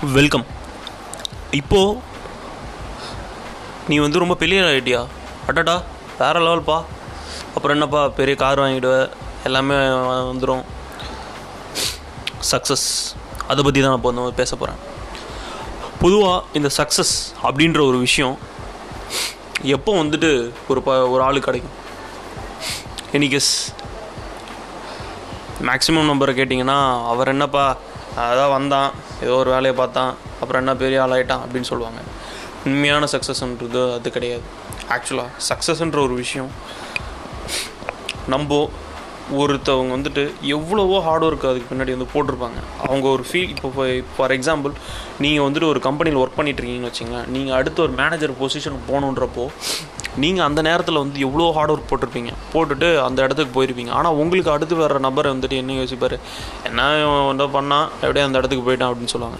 Welcome இப்போது நீ வந்து ரொம்ப பெரிய ஆகிட்டியா அடடா வேறு லெவல்ப்பா அப்புறம் என்னப்பா பெரிய கார் வாங்கிடுவ. எல்லாமே வந்துடும் சக்ஸஸ் அதை பற்றி தான் நான் இப்போ வந்து பேச போகிறேன் பொதுவாக இந்த சக்ஸஸ் அப்படின்ற ஒரு விஷயம் எப்போ வந்துட்டு ஒரு ப ஒரு ஆள் கிடைக்கும்? எனி கெஸ் மேக்ஸிமம் நம்பரை கேட்டிங்கன்னா அவர் என்னப்பா அதான் வந்தான் ஏதோ ஒரு வேலையை பார்த்தான் அப்புறம் என்ன பெரிய ஆளாயிட்டான் அப்படின்னு சொல்லுவாங்க. உண்மையான சக்ஸஸ்ன்றது அது கிடையாது. ஆக்சுவலாக சக்ஸஸ்ன்ற ஒரு விஷயம் நம்ம ஒருத்தவங்க வந்துட்டு எவ்வளவோ ஹார்ட் ஒர்க் அதுக்கு பின்னாடி வந்து போட்டிருப்பாங்க. அவங்க ஒரு ஃபீல் இப்போ ஃபார் எக்ஸாம்பிள் நீங்கள் வந்துட்டு ஒரு கம்பெனியில் ஒர்க் பண்ணிட்டு இருக்கீங்கன்னு வச்சுங்களேன் நீங்கள் அடுத்து ஒரு மேனேஜர் பொசிஷனுக்கு போகணுன்றப்போ நீங்கள் அந்த நேரத்தில் வந்து எவ்வளோ ஹார்ட் ஒர்க் போட்டிருப்பீங்க? போட்டுட்டு அந்த இடத்துக்கு போயிருப்பீங்க. ஆனால் உங்களுக்கு அடுத்து வர நபரை வந்துட்டு என்ன யோசிப்பார்? என்ன என்ன பண்ணால் எப்படியே அந்த இடத்துக்கு போயிட்டான் அப்படின்னு சொல்லுவாங்க.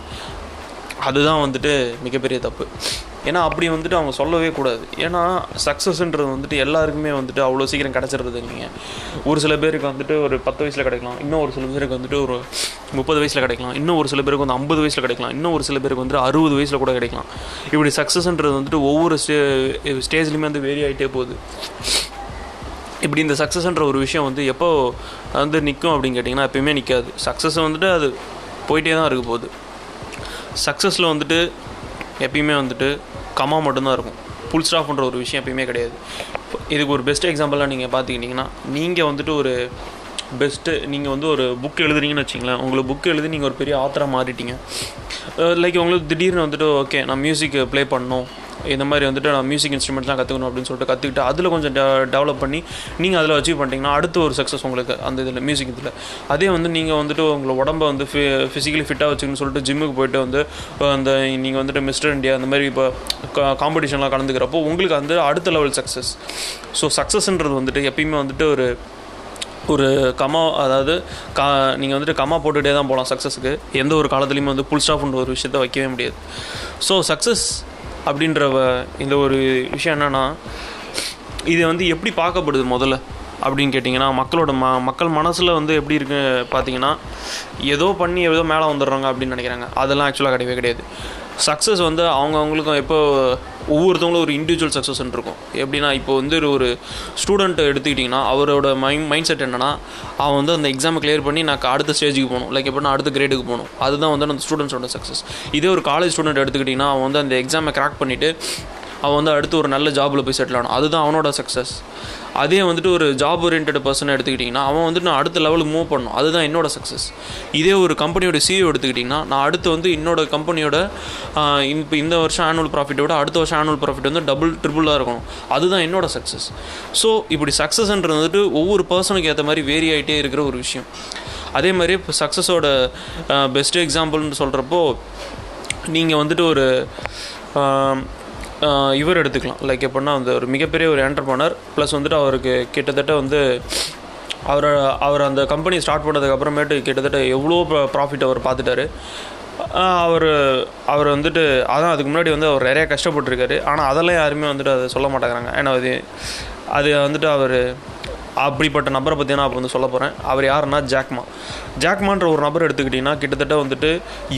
அதுதான் வந்துட்டு மிகப்பெரிய தப்பு. ஏன்னா அப்படி வந்துட்டு அவங்க சொல்லவே கூடாது. ஏன்னா சக்ஸஸ்ன்றது வந்துட்டு எல்லாருக்குமே வந்துட்டு அவ்வளோ சீக்கிரம் கிடச்சிருது இல்லைங்க. ஒரு சில பேருக்கு வந்துட்டு ஒரு பத்து வயசில் கிடைக்கலாம். இன்னும் ஒரு சில பேருக்கு வந்துட்டு ஒரு முப்பது வயசில் கிடைக்கலாம். இன்னும் ஒரு சில பேருக்கு வந்து ஐம்பது வயசில் கிடைக்கலாம். இன்னும் ஒரு சில பேருக்கு வந்துட்டு அறுபது வயசில் கூட கிடைக்கலாம். இப்படி சக்ஸஸ்ன்றது வந்துட்டு ஒவ்வொரு ஸ்டே ஸ்டேஜ்லேயுமே வந்து வேரி ஆகிட்டே போகுது. இப்படி இந்த சக்ஸஸ்ன்ற ஒரு விஷயம் வந்து எப்போ வந்து நிற்கும் அப்படின்னு கேட்டிங்கன்னா எப்பயுமே நிற்காது சக்ஸஸ் வந்துட்டு அது போயிட்டே தான் இருக்க போகுது. சக்ஸஸில் வந்துட்டு எப்பயுமே வந்துட்டு கமா மட்டும்தான் இருக்கும். ஃபுல் ஸ்டாஃப்ன்ற ஒரு விஷயம் எப்பயுமே கிடையாது. இதுக்கு ஒரு பெஸ்ட் எக்ஸாம்பிளாக நீங்கள் பார்த்துக்கிட்டிங்கன்னா நீங்கள் வந்துட்டு ஒரு பெஸ்ட்டு நீங்கள் வந்து ஒரு புக் எழுதுறீங்கன்னு வச்சிங்களேன் உங்களுக்கு புக் எழுதி நீங்கள் ஒரு பெரிய ஆத்தராக மாறிட்டீங்க. லைக் உங்களுக்கு திடீர்னு வந்துட்டு ஓகே நான் மியூசிக் ப்ளே பண்ணணும். இந்த மாதிரி வந்துட்டு நான் மியூசிக் இன்ஸ்ட்ருமெண்ட்லாம் கற்றுக்கணும் அப்படின்னு சொல்லிட்டு கற்றுக்கிட்டு அதில் கொஞ்சம் டெ டெவலப் பண்ணி நீங்கள் அதில் அச்சீவ் பண்ணிட்டீங்கன்னா அடுத்த ஒரு சக்ஸஸ் உங்களுக்கு அந்த இதில் மியூசிக் இதில். அதே வந்து நீங்கள் வந்துட்டு உங்களை உடம்ப வந்து ஃபி ஃபிசிக்கலி ஃபிட்டாக வச்சுக்கணும்னு சொல்லிட்டு ஜிம்முக்கு போயிட்டு வந்து அந்த நீங்கள் வந்துட்டு மிஸ்டர் இந்தியா அந்த மாதிரி இப்போ காம்படிஷன்லாம் கலந்துக்கிறப்போ உங்களுக்கு வந்து அடுத்த லெவல் சக்ஸஸ் ஸோ சக்ஸஸ்ன்றது வந்துட்டு எப்பயுமே வந்துட்டு ஒரு ஒரு கமா அதாவது கா நீங்கள் வந்துட்டு கமா போட்டுகிட்டே தான் போகலாம் சக்ஸஸுக்கு எந்த ஒரு காலத்துலேயுமே வந்து புல் ஸ்டாஃப்ன்ற ஒரு விஷயத்த வைக்கவே முடியாது. ஸோ சக்ஸஸ் அப்படின்ற இந்த ஒரு விஷயம் என்னென்னா இது வந்து எப்படி பார்க்கப்படுது முதல்ல? அப்படின்னு கேட்டிங்கன்னா மக்களோட ம மக்கள் மனசில் வந்து எப்படி இருக்கு பார்த்தீங்கன்னா ஏதோ பண்ணி ஏதோ மேலே வந்துடுறாங்க அப்படின்னு நினைக்கிறாங்க. அதெல்லாம் ஆக்சுவலாக கிடையவே கிடையாது. சக்ஸஸ் வந்து அவங்கவுங்களுக்கும் எப்போ ஒவ்வொருத்தவங்களும் ஒரு இண்டிவிஜுவல் சக்ஸஸ்ன்னு இருக்கும். எப்படின்னா இப்போ வந்து ஒரு ஸ்டூடெண்ட்டை எடுத்துக்கிட்டிங்கன்னா அவரோட மைண்ட் மைண்ட் செட் என்னென்னா அவன் வந்து அந்த எக்ஸாமை கிளியர் பண்ணி நான் அடுத்த ஸ்டேஜுக்கு போகணும். லைக் எப்படின்னா அடுத்த கிரேடுக்கு போகணும். அதுதான் வந்து அந்த ஸ்டூடெண்ட்ஸோட சக்ஸஸ் இதே ஒரு காலேஜ் ஸ்டூடெண்ட் எடுத்துக்கிட்டிங்கன்னா அவன் வந்து அந்த எக்ஸாமை கிராக் பண்ணிவிட்டு அவன் வந்து அடுத்து ஒரு நல்ல ஜாபில் போய் செட்டில் ஆகணும். அதுதான் அவனோட சக்ஸஸ் அதே வந்துட்டு ஒரு ஜாப் ஓரியன்ட் பர்சனை எடுத்துக்கிட்டிங்கன்னா அவன் வந்துட்டு நான் அடுத்த லெவலுக்கு மூவ் பண்ணணும். அதுதான் என்னோட சக்ஸஸ் இதே ஒரு கம்பெனியோட சிஇஓ எடுத்துக்கிட்டிங்கன்னா நான் அடுத்து வந்து என்னோட கம்பெனியோட இப்போ இந்த வருஷம் ஆனுவல் ப்ராஃபிட்டை விட அடுத்த வருஷம் ஆனுவல் ப்ராஃபிட் வந்து டபுள் ட்ரிபிளாக இருக்கணும். அதுதான் என்னோட சக்ஸஸ் ஸோ இப்படி சக்ஸஸ்ன்றது வந்துட்டு ஒவ்வொரு பர்சனுக்கு ஏற்ற மாதிரி வேரி ஆகிட்டே இருக்கிற ஒரு விஷயம். அதே மாதிரி இப்போ சக்ஸஸோட பெஸ்ட் எக்ஸாம்பிள்னு சொல்கிறப்போ நீங்கள் வந்துட்டு ஒரு இவர் எடுத்துக்கலாம். லைக் எப்படின்னா வந்து ஒரு மிகப்பெரிய ஒரு என்டர்பனர் ப்ளஸ் வந்துட்டு அவருக்கு கிட்டத்தட்ட வந்து அவரை அவர் அந்த கம்பெனி ஸ்டார்ட் பண்ணதுக்கு அப்புறமேட்டு கிட்டத்தட்ட எவ்வளோ ப்ராஃபிட் அவர் பார்த்துட்டாரு. அவர் அவர் வந்துட்டு அதான் அதுக்கு முன்னாடி வந்து அவர் நிறையா கஷ்டப்பட்டுருக்காரு. ஆனால் அதெல்லாம் யாருமே வந்துட்டு அதை சொல்ல மாட்டேங்கிறாங்க. ஏன்னா அது அது வந்துட்டு அவர் அப்படிப்பட்ட நபரை பற்றி நான் இப்போ வந்து சொல்ல போகிறேன் அவர் யாருன்னா ஜாக்மா. ஜாக்மான்ற ஒரு நபர் எடுத்துக்கிட்டிங்கன்னா கிட்டத்தட்ட வந்துட்டு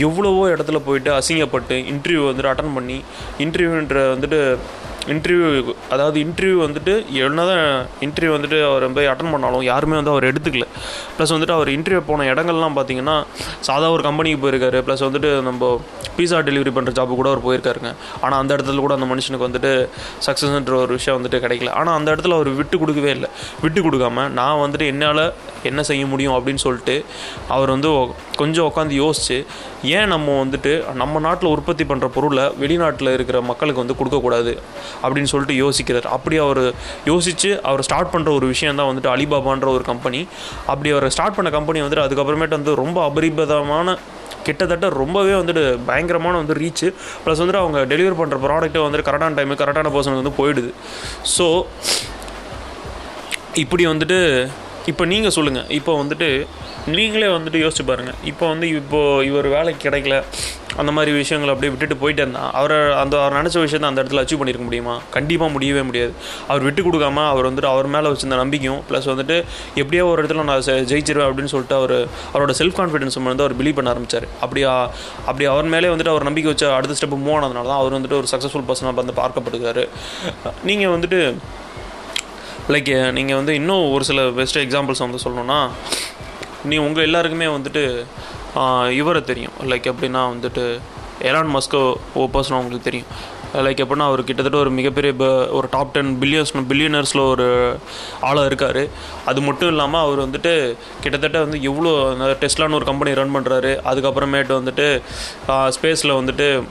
எவ்வளவோ இடத்துல போயிட்டு அசிங்கப்பட்டு இன்டர்வியூ வந்துட்டு அட்டன் பண்ணி இன்டர்வியூன்ற வந்துட்டு இன்டர்வியூ அதாவது இன்டர்வியூ வந்துட்டு என்ன தான் இன்டர்வியூ வந்துட்டு அவர் போய் அட்டன் பண்ணாலும் யாருமே வந்து அவர் எடுத்துக்கல. ப்ளஸ் வந்துட்டு அவர் இன்டர்வியூ போன இடங்கள்லாம் பார்த்தீங்கன்னா சாதா ஒரு கம்பெனிக்கு போயிருக்காரு. ப்ளஸ் வந்துட்டு நம்ம பீஸா டெலிவரி பண்ணுற ஜாப்பு கூட அவர் போயிருக்காருங்க. ஆனால் அந்த இடத்துல கூட அந்த மனுஷனுக்கு வந்துட்டு சக்ஸஸ்ன்ற ஒரு விஷயம் வந்துட்டு கிடைக்கல. ஆனால் அந்த இடத்துல அவர் விட்டு கொடுக்கவே இல்லை. விட்டு கொடுக்காம நான் வந்துட்டு என்னால் என்ன செய்ய முடியும் அப்படின்னு சொல்லிட்டு அவர் வந்து கொஞ்சம் உட்காந்து யோசித்து ஏன் நம்ம வந்துட்டு நம்ம நாட்டில் உற்பத்தி பண்ணுற பொருளை வெளிநாட்டில் இருக்கிற மக்களுக்கு வந்து கொடுக்கக்கூடாது அப்படின்னு சொல்லிட்டு யோசிக்கிறார். அப்படி அவர் யோசித்து அவர் ஸ்டார்ட் பண்ணுற ஒரு விஷயம் தான் வந்துட்டு அலிபாபான்ற ஒரு கம்பெனி அப்படி அவர் ஸ்டார்ட் பண்ண கம்பெனி வந்துட்டு அதுக்கப்புறமேட்டு வந்து ரொம்ப அபரிபதமான கிட்டத்தட்ட ரொம்பவே வந்துட்டு பயங்கரமான வந்து ரீச்சு ப்ளஸ் வந்துட்டு அவங்க டெலிவரி பண்ணுற ப்ராடக்ட்டை வந்துட்டு கரெக்டான டைமு கரெக்டான பர்சனுக்கு வந்து போயிடுது. ஸோ இப்படி வந்துட்டு இப்போ நீங்கள் சொல்லுங்கள் இப்போ வந்துட்டு நீங்களே வந்துட்டு யோசிச்சு பாருங்கள் இப்போ வந்து இப்போது இவர் வேலைக்கு கிடைக்கல. அந்த மாதிரி விஷயங்களை அப்படியே விட்டுட்டு போயிட்டே இருந்தால் அவரை அந்த அவர் நினச்ச விஷயத்தை அந்த இடத்துல அச்சீவ் பண்ணியிருக்க முடியுமா? கண்டிப்பாக முடியவே முடியாது. அவர் விட்டு கொடுக்காம அவர் வந்துட்டு அவர் மேலே வச்சிருந்த நம்பிக்கையும் ப்ளஸ் வந்துட்டு எப்படியோ ஒரு இடத்துல நான் ஜெயிச்சிருவேன் அப்படின்னு சொல்லிட்டு அவர் அவரோட செல்ஃப் கான்ஃபிடன்ஸ் வந்து அவர் பிலீவ் பண்ண ஆரம்பிச்சார். அப்படி அப்படி அவர் மேலே வந்துட்டு அவர் நம்பிக்கை வச்சு அடுத்த ஸ்டெப் மூவ் ஆனதுனால தான் அவர் வந்துட்டு ஒரு சக்ஸஸ்ஃபுல் பர்சனாக வந்து பார்க்கப்படுகிறார். நீங்கள் வந்துட்டு லைக் நீங்கள் வந்து இன்னும் ஒரு சில பெஸ்ட் எக்ஸாம்பிள்ஸ் வந்து சொல்லணும்னா நீ உங்கள் எல்லாருக்குமே வந்துட்டு இவரை தெரியும். லைக் எப்படின்னா வந்துட்டு எலான் மஸ்கோ ஓ பர்சனாக உங்களுக்கு தெரியும். லைக் எப்படின்னா அவர் கிட்டத்தட்ட ஒரு மிகப்பெரிய ப- ஒரு டாப் டென் பில்லியன்ஸ் பில்லியனர்ஸில் ஒரு ஆளாக இருக்கார். அது மட்டும் இல்லாமல் அவர் வந்துட்டு கிட்டத்தட்ட வந்து எவ்வளோ டெஸ்லான்னு ஒரு கம்பெனி ரன் பண்ணுறாரு அதுக்கப்புறமேட்டு வந்துட்டு ஸ்பேஸில் வந்துட்டு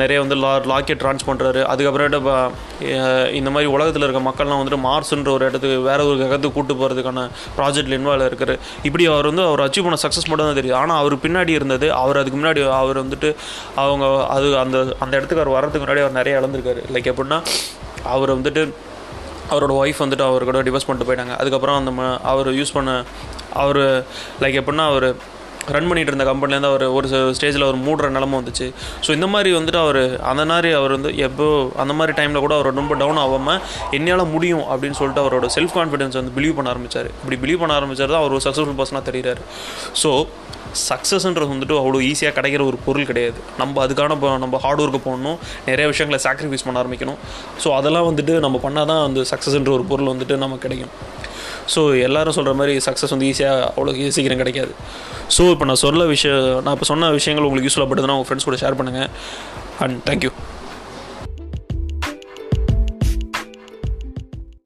நிறைய வந்து லா லாக்கெட் லான்ச் பண்ணுறாரு அதுக்கப்புறமேட்டு இப்போ இந்த மாதிரி உலகத்தில் இருக்க மக்கள்லாம் வந்துட்டு மார்ஸ்ன்ற ஒரு இடத்துக்கு வேறு ஒரு கிரகத்துக்கு கூட்டு போகிறதுக்கான ப்ராஜெக்டில் இன்வால்வ் இருக்கார் இப்படி அவர் வந்து அவர் அச்சீவ் பண்ண சக்ஸஸ் மட்டும் தான் தெரியும் ஆனால் அவர் பின்னாடி இருந்தது அவர் அதுக்கு முன்னாடி அவர் வந்துட்டு அவங்க அது அந்த அந்த இடத்துக்கு அவர் வர்றதுக்கு முன்னாடி அவர் நிறைய இழந்திருக்காரு. லைக் எப்படின்னா அவர் வந்துட்டு அவரோட ஒய்ஃப் வந்துட்டு அவர் கூட டிவோர்ஸ் பண்ணிட்டு போயிட்டாங்க. அதுக்கப்புறம் அந்த அவர் யூஸ் பண்ண அவர் லைக் எப்படின்னா அவர் ரன் பண்ணிகிட்டு இருந்த கம்பெனிலேருந்து அவர் ஒரு ஸ்டேஜில் அவர் மூடுற நிலமை வந்துச்சு. ஸோ இந்த மாதிரி வந்துட்டு அவர் அந்த மாதிரி அவர் வந்து எப்போ அந்த மாதிரி டைமில் கூட அவர் ரொம்ப டவுன் ஆகாமல் என்னால் முடியும் அப்படின்னு சொல்லிட்டு அவரோட செல்ஃப் கான்ஃபிடென்ஸ் வந்து பிலீவ் பண்ண ஆரம்பிச்சார். இப்படி பிலீவ் பண்ண ஆரம்பித்தார் தான் அவர் ஒரு சக்ஸஸ்ஃபுல் பர்சனாக தெரிகிறார் ஸோ சக்ஸஸ்ன்றது வந்துட்டு அவ்வளோ ஈஸியாக கிடைக்கிற ஒரு பொருள் கிடையாது. நம்ம அதுக்கான இப்போ நம்ம ஹார்ட் ஒர்க்கு போடணும் நிறைய விஷயங்களை சாக்ரிஃபைஸ் பண்ண ஆரம்பிக்கணும். ஸோ அதெல்லாம் வந்துட்டு நம்ம பண்ணால் தான் அந்த சக்ஸஸ்ன்ற ஒரு பொருள் வந்துட்டு நமக்கு கிடைக்கும். ஸோ எல்லாரும் சொல்கிற மாதிரி சக்ஸஸ் வந்து ஈஸியாக அவ்வளோ சீக்கிரம் கிடைக்காது. ஸோ இப்போ நான் சொல்ல விஷயம் நான் இப்போ சொன்ன விஷயங்கள் உங்களுக்கு யூஸ்ஃபுல்லாக படுதுன்னா உங்கள் ஃப்ரெண்ட்ஸ் கூட ஷேர் பண்ணுங்கள் அண்ட் தேங்க்யூ